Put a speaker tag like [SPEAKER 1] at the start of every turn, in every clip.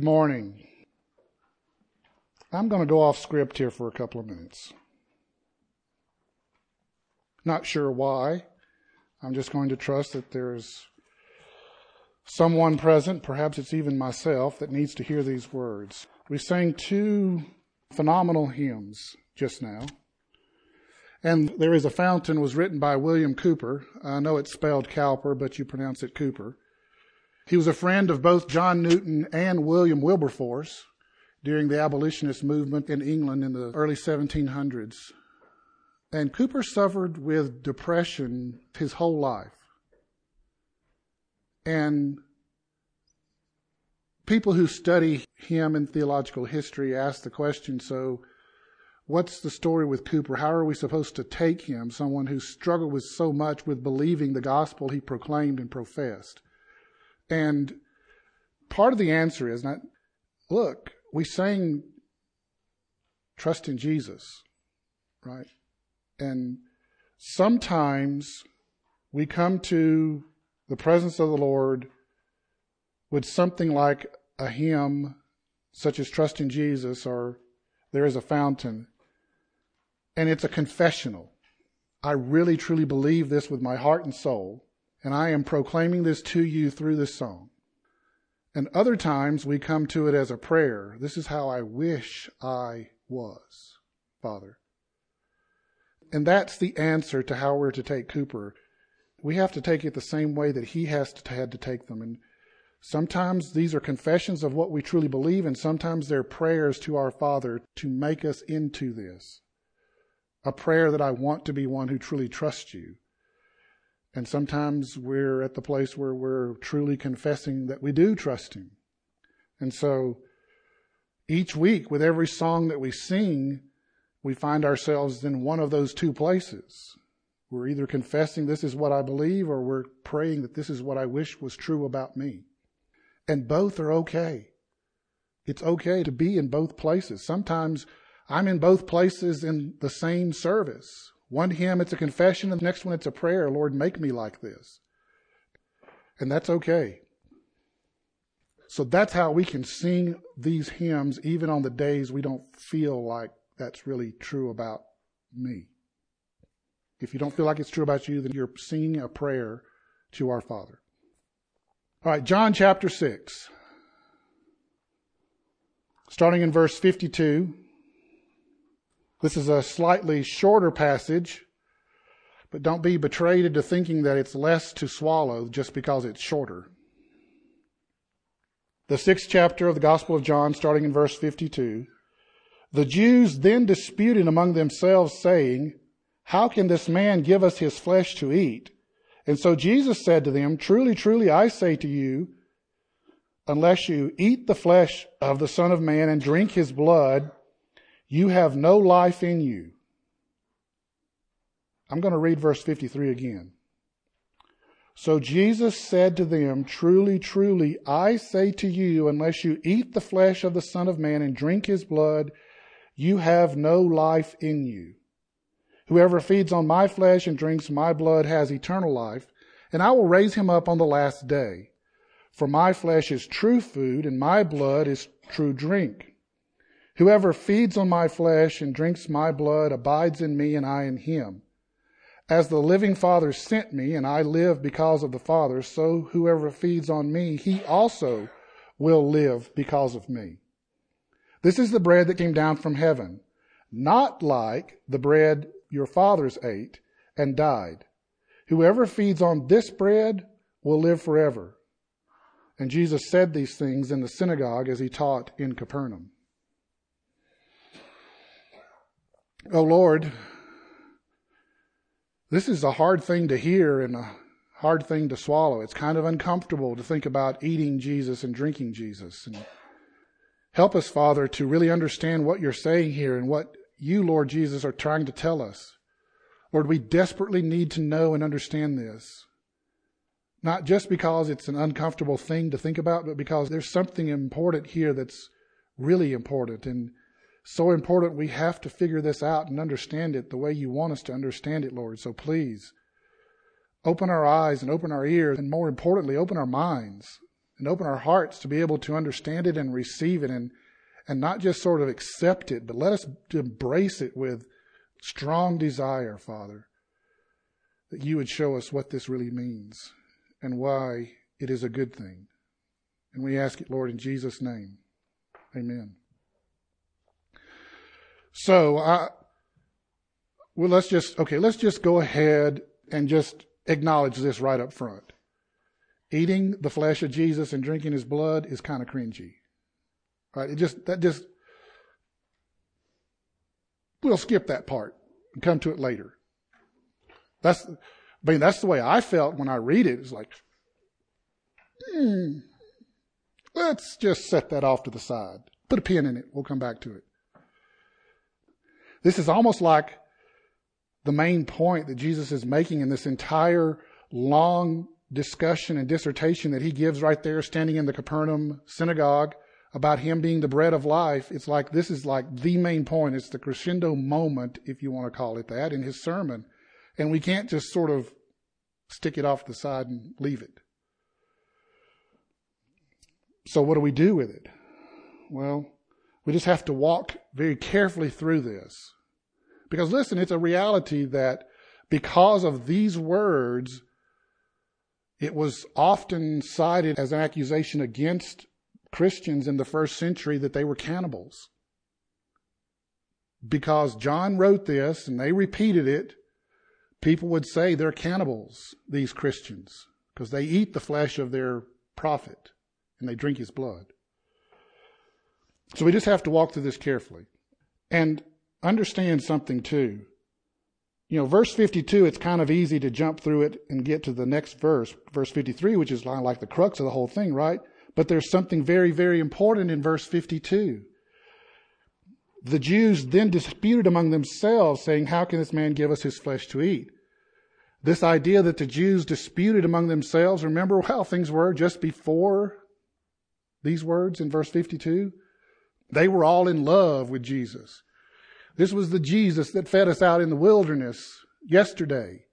[SPEAKER 1] Good morning. I'm going to go off script here for a couple of minutes. Not sure why. I'm just going to trust that there's someone present, perhaps it's even myself, that needs to hear these words. We sang two phenomenal hymns just now. And There is a Fountain was written by William Cowper. I know it's spelled Cowper, but you pronounce it Cooper. He was a friend of both John Newton and William Wilberforce during the abolitionist movement in England in the early 1700s. And Cowper suffered with depression his whole life. And people who study him in theological history ask the question so, what's the story with Cowper? How are we supposed to take him, someone who struggled with so much with believing the gospel he proclaimed and professed? And part of the answer is not, look, we sang trust in Jesus, right? And sometimes we come to the presence of the Lord with something like a hymn, such as Trust in Jesus or There is a Fountain, and it's a confessional. I really truly believe this with my heart and soul, and I am proclaiming this to you through this song. And other times we come to it as a prayer. This is how I wish I was, Father. And that's the answer to how we're to take Cowper. We have to take it the same way that he has to, had to take them. And sometimes these are confessions of what we truly believe, and sometimes they're prayers to our Father to make us into this. A prayer that I want to be one who truly trusts you. And sometimes we're at the place where we're truly confessing that we do trust Him. And so each week, with every song that we sing, we find ourselves in one of those two places. We're either confessing this is what I believe or we're praying that this is what I wish was true about me. And both are okay. It's okay to be in both places. Sometimes I'm in both places in the same service. One hymn, it's a confession, and the next one, it's a prayer. Lord, make me like this. And that's okay. So that's how we can sing these hymns even on the days we don't feel like that's really true about me. If you don't feel like it's true about you, then you're singing a prayer to our Father. All right, John chapter 6. Starting in verse 52. This is a slightly shorter passage, but don't be betrayed into thinking that it's less to swallow just because it's shorter. The sixth chapter of the Gospel of John, starting in verse 52. The Jews then disputed among themselves, saying, How can this man give us his flesh to eat? And so Jesus said to them, Truly, truly, I say to you, unless you eat the flesh of the Son of Man and drink his blood, you have no life in you. I'm going to read verse 53 again. So Jesus said to them, Truly, truly, I say to you, unless you eat the flesh of the Son of Man and drink his blood, you have no life in you. Whoever feeds on my flesh and drinks my blood has eternal life, and I will raise him up on the last day. For my flesh is true food, and my blood is true drink. Whoever feeds on my flesh and drinks my blood abides in me and I in him. As the living Father sent me and I live because of the Father, so whoever feeds on me, he also will live because of me. This is the bread that came down from heaven, not like the bread your fathers ate and died. Whoever feeds on this bread will live forever. And Jesus said these things in the synagogue as he taught in Capernaum. Oh Lord, this is a hard thing to hear and a hard thing to swallow. It's kind of uncomfortable to think about eating Jesus and drinking Jesus. And help us, Father, to really understand what you're saying here and what you, Lord Jesus, are trying to tell us. Lord, we desperately need to know and understand this. Not just because it's an uncomfortable thing to think about, but because there's something important here that's really important. And so important we have to figure this out and understand it the way you want us to understand it, Lord. So please open our eyes and open our ears, and more importantly, open our minds and open our hearts to be able to understand it and receive it and, and not just sort of accept it, but let us embrace it with strong desire, Father, that you would show us what this really means and why it is a good thing. And we ask it, Lord, in Jesus' name. Amen. So, I, well, let's just, okay, let's just go ahead and just acknowledge this right up front. Eating the flesh of Jesus and drinking his blood is kind of cringy. Right? It just, that just, we'll skip that part and come to it later. That's, I mean, that's the way I felt when I read it. It's like, hmm, let's just set that off to the side. Put a pin in it. We'll come back to it. This is almost like the main point that Jesus is making in this entire long discussion and dissertation that he gives right there standing in the Capernaum synagogue about him being the bread of life. It's like this is like the main point. It's the crescendo moment, if you want to call it that, in his sermon. And we can't just sort of stick it off the side and leave it. So what do we do with it? Well, we just have to walk very carefully through this. Because listen, it's a reality that because of these words, it was often cited as an accusation against Christians in the first century that they were cannibals. Because John wrote this and they repeated it, people would say they're cannibals, these Christians, because they eat the flesh of their prophet and they drink his blood. So we just have to walk through this carefully. And understand something too. You know, verse 52, it's kind of easy to jump through it and get to the next verse, verse 53, which is like the crux of the whole thing, right? But there's something very, very important in verse 52. The Jews then disputed among themselves, saying, How can this man give us his flesh to eat? This idea that the Jews disputed among themselves, remember how things were just before these words in verse 52? They were all in love with Jesus. This was the Jesus that fed us out in the wilderness yesterday,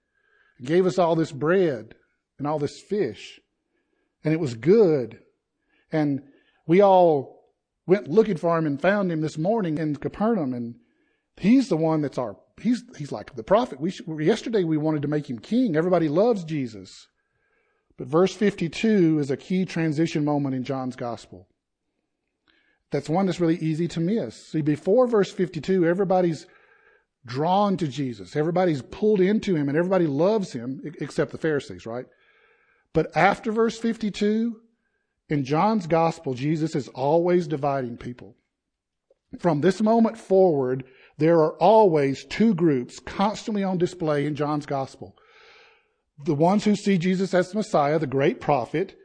[SPEAKER 1] gave us all this bread and all this fish, and it was good. And we all went looking for him and found him this morning in Capernaum, and he's the one that's our he's he's like the prophet. We yesterday we wanted to make him king. Everybody loves Jesus. But verse 52 is a key transition moment in John's gospel. That's one that's really easy to miss. See, before verse 52, everybody's drawn to Jesus. Everybody's pulled into him and everybody loves him, except the Pharisees, right? But after verse 52, in John's gospel, Jesus is always dividing people. From this moment forward, there are always two groups constantly on display in John's gospel. The ones who see Jesus as the Messiah, the great prophet,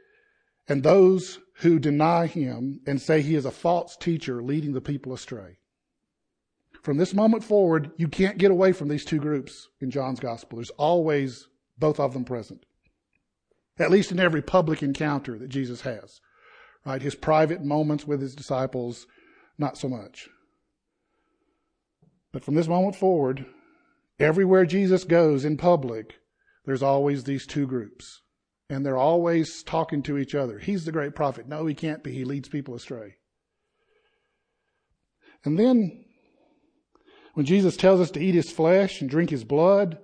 [SPEAKER 1] and those who deny him and say he is a false teacher leading the people astray. From this moment forward, you can't get away from these two groups in John's gospel. There's always both of them present. At least in every public encounter that Jesus has. Right? His private moments with his disciples, not so much. But from this moment forward, everywhere Jesus goes in public, there's always these two groups and they're always talking to each other. He's the great prophet. No, he can't be. He leads people astray. And then, when Jesus tells us to eat his flesh and drink his blood,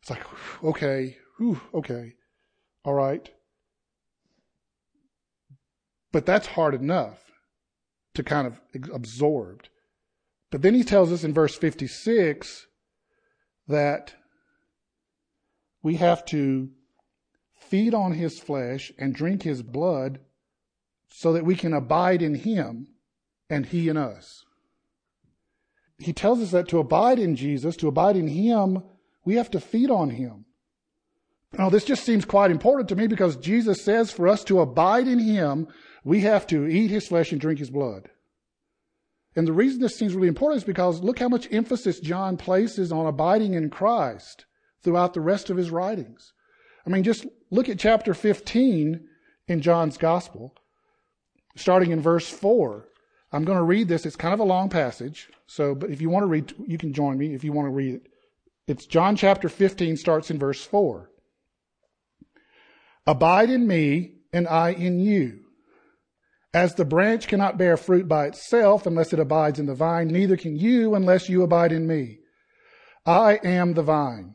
[SPEAKER 1] it's like, okay, whew, okay, all right. But that's hard enough to kind of absorb. But then he tells us in verse 56 that we have to feed on his flesh and drink his blood so that we can abide in him and he in us. He tells us that to abide in Jesus, to abide in him, we have to feed on him. Now, this just seems quite important to me because Jesus says for us to abide in him, we have to eat his flesh and drink his blood. And the reason this seems really important is because look how much emphasis John places on abiding in Christ throughout the rest of his writings. I mean, just look at chapter 15 in John's Gospel, starting in verse 4. I'm going to read this. It's kind of a long passage. So, but if you want to read, you can join me if you want to read it. It's John chapter 15 starts in verse 4. Abide in me and I in you. As the branch cannot bear fruit by itself unless it abides in the vine, neither can you unless you abide in me. I am the vine.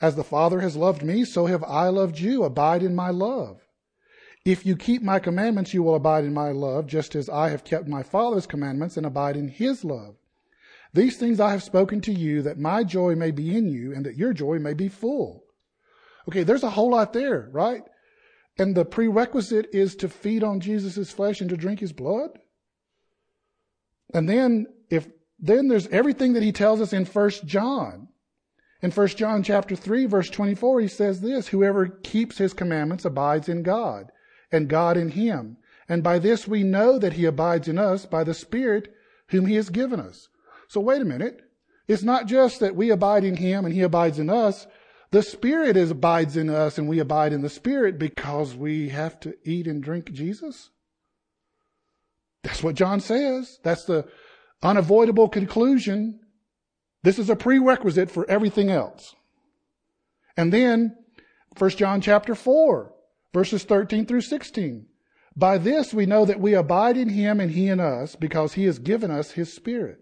[SPEAKER 1] As the Father has loved me, so have I loved you. Abide in my love. If you keep my commandments, you will abide in my love, just as I have kept my Father's commandments and abide in his love. These things I have spoken to you, that my joy may be in you, and that your joy may be full. Okay, there's a whole lot there, right? And the prerequisite is to feed on Jesus' flesh and to drink his blood. And then if then there's everything that he tells us in First John. In First John chapter 3 verse 24 he says this, whoever keeps his commandments abides in God and God in him. And by this we know that he abides in us by the Spirit whom he has given us. So wait a minute. It's not just that we abide in him and he abides in us. The Spirit is, abides in us and we abide in the Spirit because we have to eat and drink Jesus. That's what John says. That's the unavoidable conclusion. This is a prerequisite for everything else. And then, 1 John chapter 4 verses 13 through 16. By this we know that we abide in him and he in us because he has given us his spirit.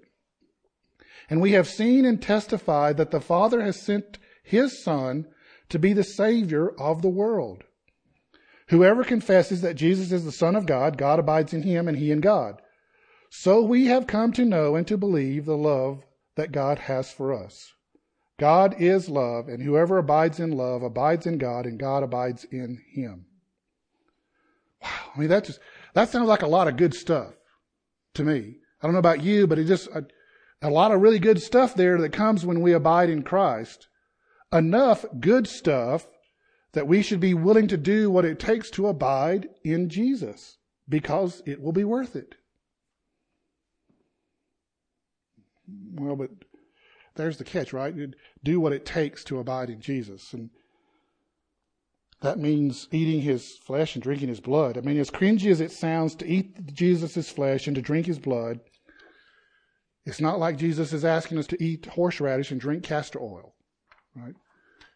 [SPEAKER 1] And we have seen and testified that the Father has sent his Son to be the Savior of the world. Whoever confesses that Jesus is the Son of God, God abides in him and he in God. So we have come to know and to believe the love that God has for us. God is love, and whoever abides in love abides in God, and God abides in him. Wow. I mean, that just, that sounds like a lot of good stuff to me. I don't know about you, but it just, a, a lot of really good stuff there that comes when we abide in Christ. Enough good stuff that we should be willing to do what it takes to abide in Jesus because it will be worth it. Well, but there's the catch, right? Do what it takes to abide in Jesus. And that means eating his flesh and drinking his blood. I mean, as cringy as it sounds to eat Jesus' flesh and to drink his blood, it's not like Jesus is asking us to eat horseradish and drink castor oil, right?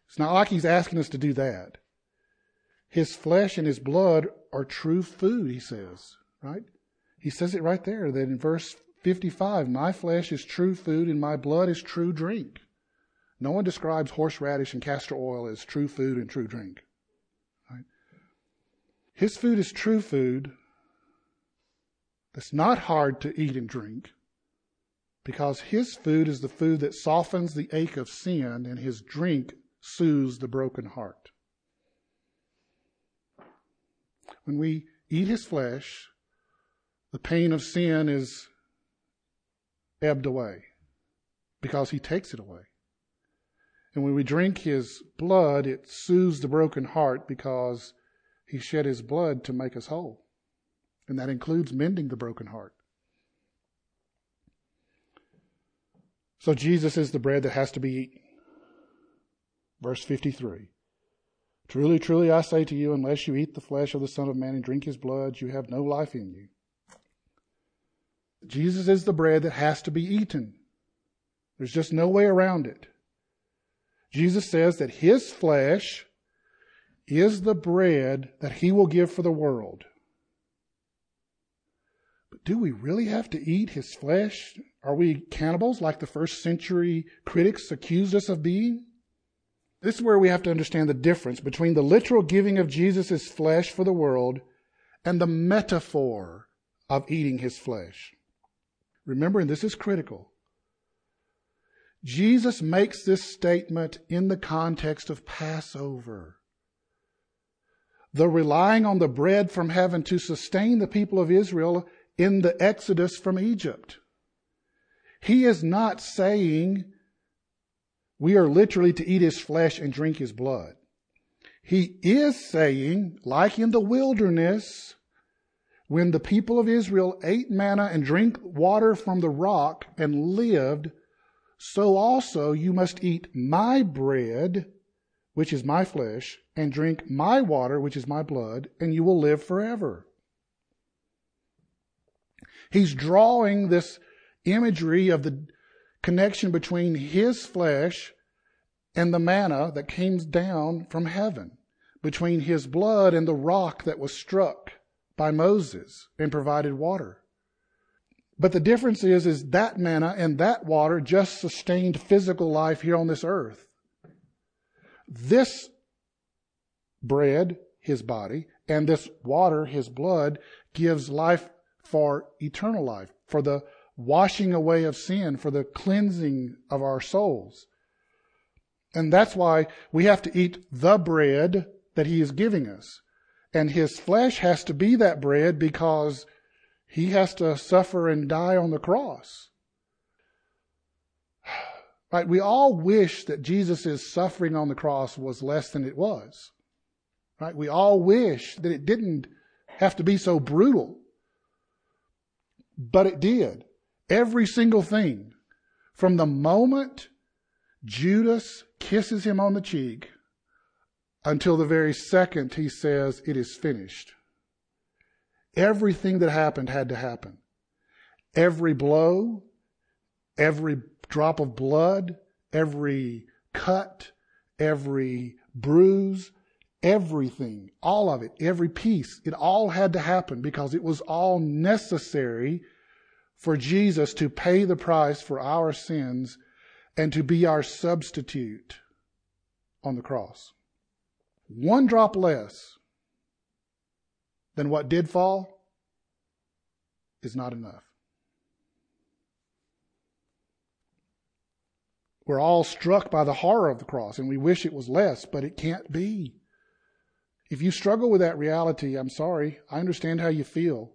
[SPEAKER 1] It's not like he's asking us to do that. His flesh and his blood are true food, he says, right? He says it right there that in verse 55 My flesh is true food and my blood is true drink. No one describes horseradish and castor oil as true food and true drink. Right? His food is true food that's not hard to eat and drink because his food is the food that softens the ache of sin and his drink soothes the broken heart. When we eat his flesh, the pain of sin is ebbed away because he takes it away. And when we drink his blood, it soothes the broken heart because he shed his blood to make us whole. And that includes mending the broken heart. So Jesus is the bread that has to be eaten. Verse 53. Truly, truly, I say to you, unless you eat the flesh of the Son of Man and drink his blood, you have no life in you. Jesus is the bread that has to be eaten. There's just no way around it. Jesus says that his flesh is the bread that he will give for the world. But do we really have to eat his flesh? Are we cannibals like the first century critics accused us of being? This is where we have to understand the difference between the literal giving of Jesus' flesh for the world and the metaphor of eating his flesh. Remember, and this is critical. Jesus makes this statement in the context of Passover. The relying on the bread from heaven to sustain the people of Israel in the exodus from Egypt. He is not saying we are literally to eat his flesh and drink his blood. He is saying, like in the wilderness, When the people of Israel ate manna and drank water from the rock and lived, so also you must eat my bread, which is my flesh, and drink my water, which is my blood, and you will live forever. He's drawing this imagery of the connection between his flesh and the manna that came down from heaven, between his blood and the rock that was struck by Moses and provided water. But the difference is, is that manna and that water just sustained physical life here on this earth. This bread, his body, and this water, his blood, gives life for eternal life, for the washing away of sin, for the cleansing of our souls. And that's why we have to eat the bread that he is giving us. And his flesh has to be that bread because he has to suffer and die on the cross. Right? We all wish that Jesus' suffering on the cross was less than it was. Right? We all wish that it didn't have to be so brutal. But it did. Every single thing. From the moment Judas kisses him on the cheek until the very second he says, It is finished. Everything that happened had to happen. Every blow, every drop of blood, every cut, every bruise, everything, all of it, every piece, it all had to happen because it was all necessary for Jesus to pay the price for our sins and to be our substitute on the cross. One drop less than what did fall is not enough. We're all struck by the horror of the cross and we wish it was less, but it can't be. If you struggle with that reality, I'm sorry. I understand how you feel,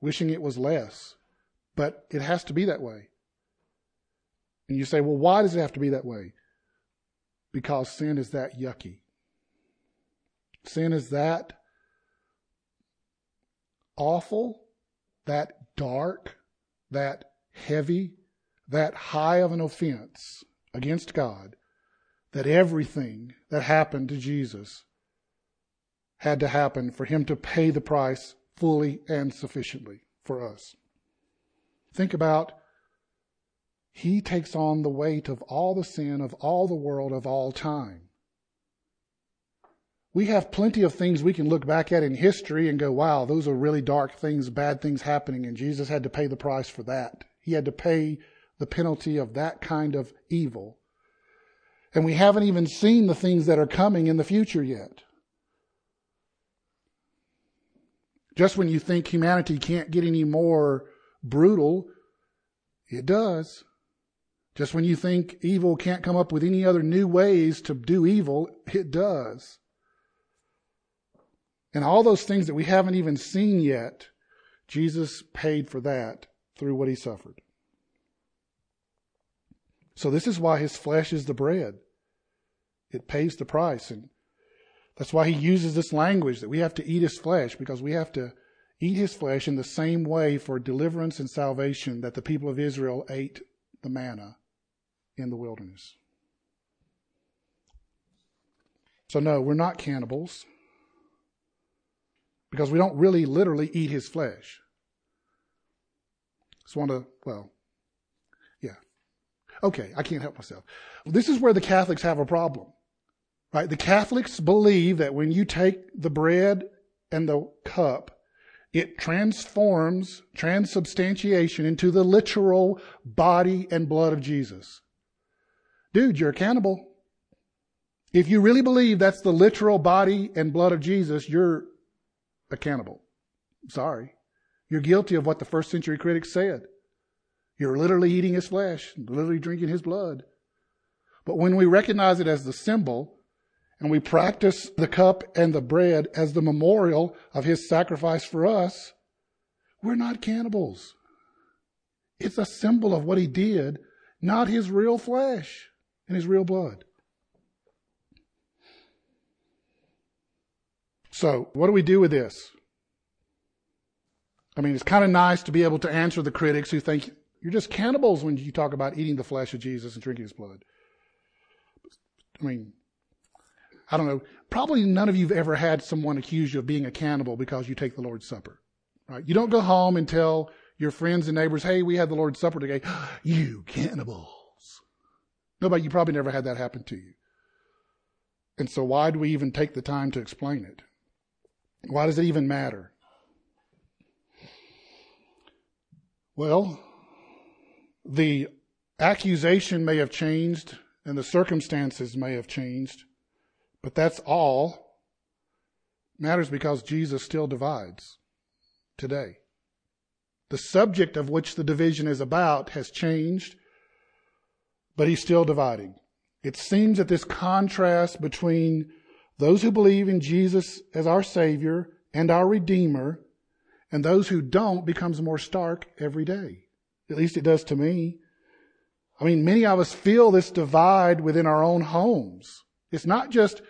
[SPEAKER 1] wishing it was less, but it has to be that way. And you say, well, why does it have to be that way? Because sin is that yucky. Sin is that awful, that dark, that heavy, that high of an offense against God that everything that happened to Jesus had to happen for him to pay the price fully and sufficiently for us. Think about he takes on the weight of all the sin of all the world of all time. We have plenty of things we can look back at in history and go, wow, those are really dark things, bad things happening, and Jesus had to pay the price for that. He had to pay the penalty of that kind of evil. And we haven't even seen the things that are coming in the future yet. Just when you think humanity can't get any more brutal, it does. Just when you think evil can't come up with any other new ways to do evil, it does. And all those things that we haven't even seen yet, Jesus paid for that through what he suffered. So this is why his flesh is the bread. It pays the price. And that's why he uses this language that we have to eat his flesh because we have to eat his flesh in the same way for deliverance and salvation that the people of Israel ate the manna in the wilderness. So, no, we're not cannibals because we don't really literally eat his flesh. Just want to, well, yeah. Okay, I can't help myself. This is where the Catholics have a problem. Right? The Catholics believe that when you take the bread and the cup, it transforms transubstantiation into the literal body and blood of Jesus. Dude, you're a cannibal. If you really believe that's the literal body and blood of Jesus, you're a cannibal. Sorry. You're guilty of what the first century critics said. You're literally eating his flesh, literally drinking his blood. But when we recognize it as the symbol, and we practice the cup and the bread as the memorial of his sacrifice for us, we're not cannibals. It's a symbol of what he did, not his real flesh and his real blood. So, what do we do with this? I mean, it's kind of nice to be able to answer the critics who think you're just cannibals when you talk about eating the flesh of Jesus and drinking his blood. I mean, I don't know. Probably none of you have ever had someone accuse you of being a cannibal because you take the Lord's Supper. Right? You don't go home and tell your friends and neighbors, hey, we had the Lord's Supper today. you cannibals. Nobody, you probably never had that happen to you. And so why do we even take the time to explain it? Why does it even matter? Well, the accusation may have changed and the circumstances may have changed, but that's all matters because Jesus still divides today. The subject of which the division is about has changed, but he's still dividing. It seems that this contrast between those who believe in Jesus as our Savior and our Redeemer and those who don't becomes more stark every day. At least it does to me. I mean, many of us feel this divide within our own homes. It's not just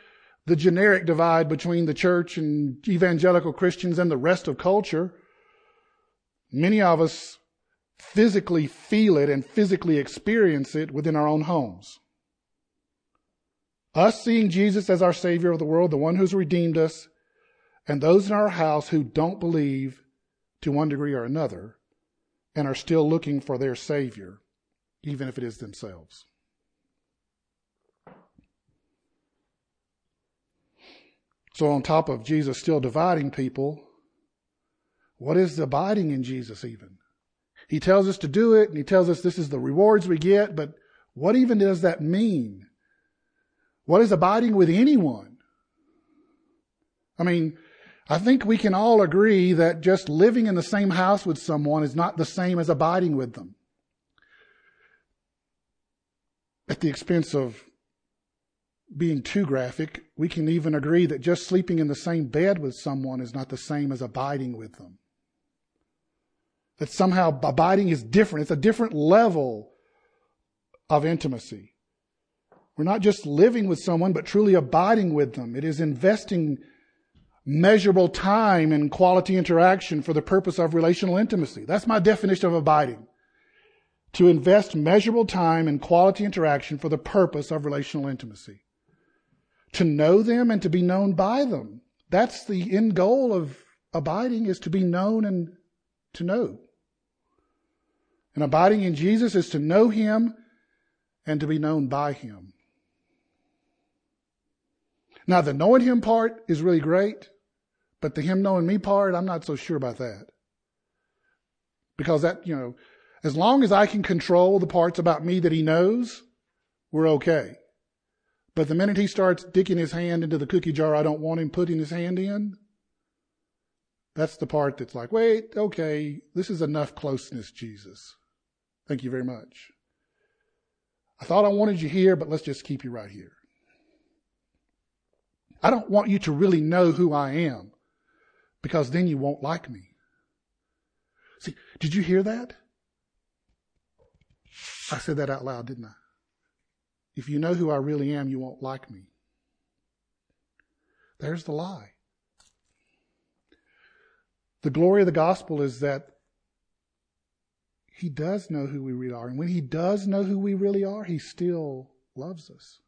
[SPEAKER 1] the generic divide between the church and evangelical Christians and the rest of culture. Many of us physically feel it and physically experience it within our own homes. Us seeing Jesus as our Savior of the world, the one who's redeemed us, and those in our house who don't believe to one degree or another and are still looking for their Savior even if it is themselves. So, on top of Jesus still dividing people, what is abiding in Jesus even? He tells us to do it and he tells us this is the rewards we get, but what even does that mean? What is abiding with anyone? I mean, I think we can all agree that just living in the same house with someone is not the same as abiding with them. at the expense of being too graphic, we can even agree that just sleeping in the same bed with someone is not the same as abiding with them. That somehow abiding is different. It's a different level of intimacy. We're not just living with someone, but truly abiding with them. It is investing measurable time and quality interaction for the purpose of relational intimacy. That's my definition of abiding to invest measurable time and quality interaction for the purpose of relational intimacy. To know them and to be known by them. That's the end goal of abiding is to be known and to know. And abiding in Jesus is to know Him and to be known by Him. Now, the knowing Him part is really great, but the Him knowing me part, I'm not so sure about that. Because that, you know, as long as I can control the parts about me that he knows, we're okay. But the minute he starts digging his hand into the cookie jar I don't want him putting his hand in, that's the part that's like, wait, okay, this is enough closeness, Jesus. Thank you very much. I thought I wanted you here, but let's just keep you right here. I don't want you to really know who I am because then you won't like me. See, did you hear that? I said that out loud, didn't I? If you know who I really am, you won't like me. There's the lie. The glory of the gospel is that he does know who we really are. And when he does know who we really are, he still loves us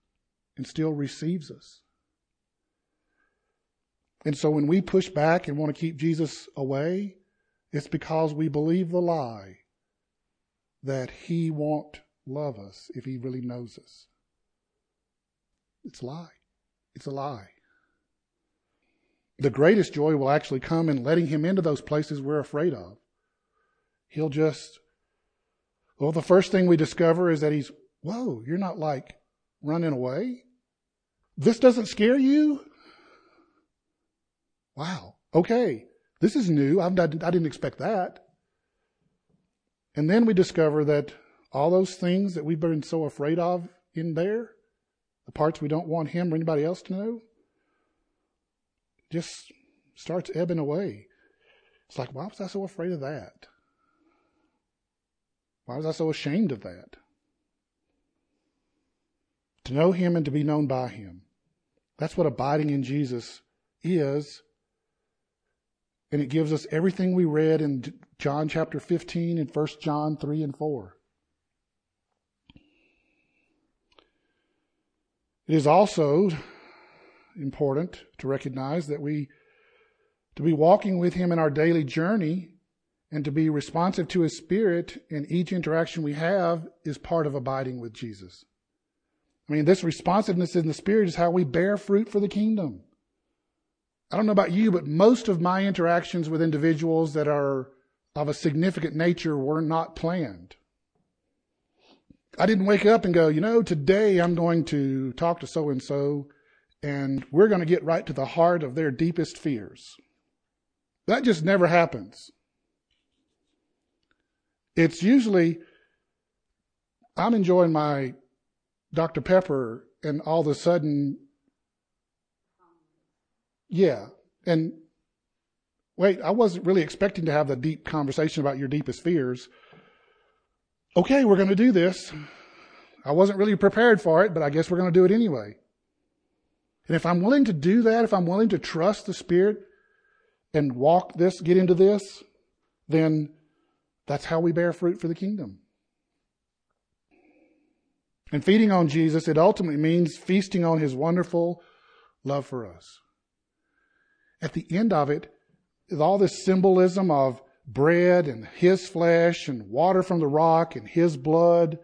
[SPEAKER 1] and still receives us. And so when we push back and want to keep Jesus away, it's because we believe the lie that he won't love us if he really knows us. It's a lie. It's a lie. The greatest joy will actually come in letting him into those places we're afraid of. He'll just, well, the first thing we discover is that he's, whoa, you're not like running away. This doesn't scare you? Wow. Okay. This is new. I didn't expect that. And then we discover that all those things that we've been so afraid of in there, the parts we don't want him or anybody else to know, just starts ebbing away. It's like, why was I so afraid of that? Why was I so ashamed of that? To know him and to be known by him. That's what abiding in Jesus is. And it gives us everything we read in John chapter 15 and 1 John 3 and 4. It is also important to recognize that we, to be walking with Him in our daily journey and to be responsive to His Spirit in each interaction we have is part of abiding with Jesus. I mean, this responsiveness in the Spirit is how we bear fruit for the kingdom. I don't know about you, but most of my interactions with individuals that are of a significant nature were not planned. I didn't wake up and go, you know, today I'm going to talk to so and so and we're going to get right to the heart of their deepest fears. That just never happens. It's usually, I'm enjoying my Dr. Pepper and all of a sudden, yeah, and wait, I wasn't really expecting to have the deep conversation about your deepest fears. Okay, we're going to do this. I wasn't really prepared for it, but I guess we're going to do it anyway. And if I'm willing to do that, if I'm willing to trust the Spirit and walk this, get into this, then that's how we bear fruit for the kingdom. And feeding on Jesus, it ultimately means feasting on his wonderful love for us. At the end of it, all this symbolism of bread and his flesh and water from the rock and his blood.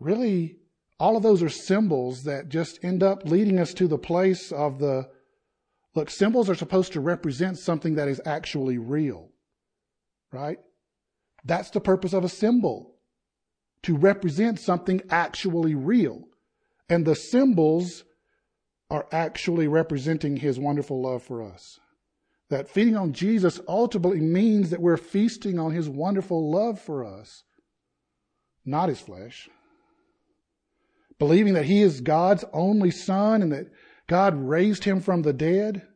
[SPEAKER 1] Really, all of those are symbols that just end up leading us to the place of the look, symbols are supposed to represent something that is actually real, right? That's the purpose of a symbol to represent something actually real. And the symbols are actually representing his wonderful love for us. That feeding on Jesus ultimately means that we're feasting on his wonderful love for us, not his flesh believing that he is God's only son and that God raised him from the dead,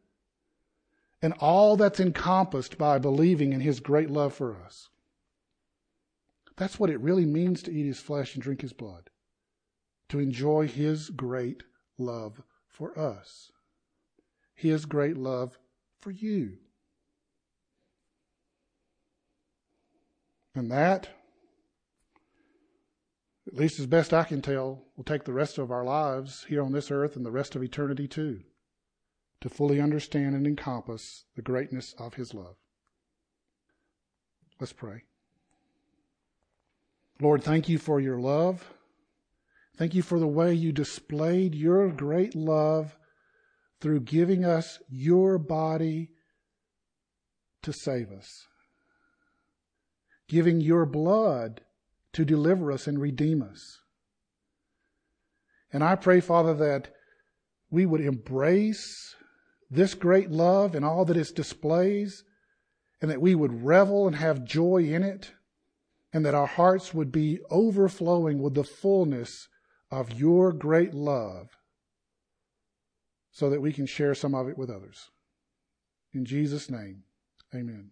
[SPEAKER 1] and all that's encompassed by believing in his great love for us. That's what it really means to eat his flesh and drink his blood, to enjoy his great love for us, his great love for you. And that at least as best I can tell, will take the rest of our lives here on this earth and the rest of eternity too, to fully understand and encompass the greatness of His love. Let's pray. Lord, thank you for your love. Thank you for the way you displayed your great love through giving us your body to save us, giving your blood to deliver us and redeem us. And I pray, Father, that we would embrace this great love and all that it displays, and that we would revel and have joy in it, and that our hearts would be overflowing with the fullness of your great love, so that we can share some of it with others. In Jesus' name, amen.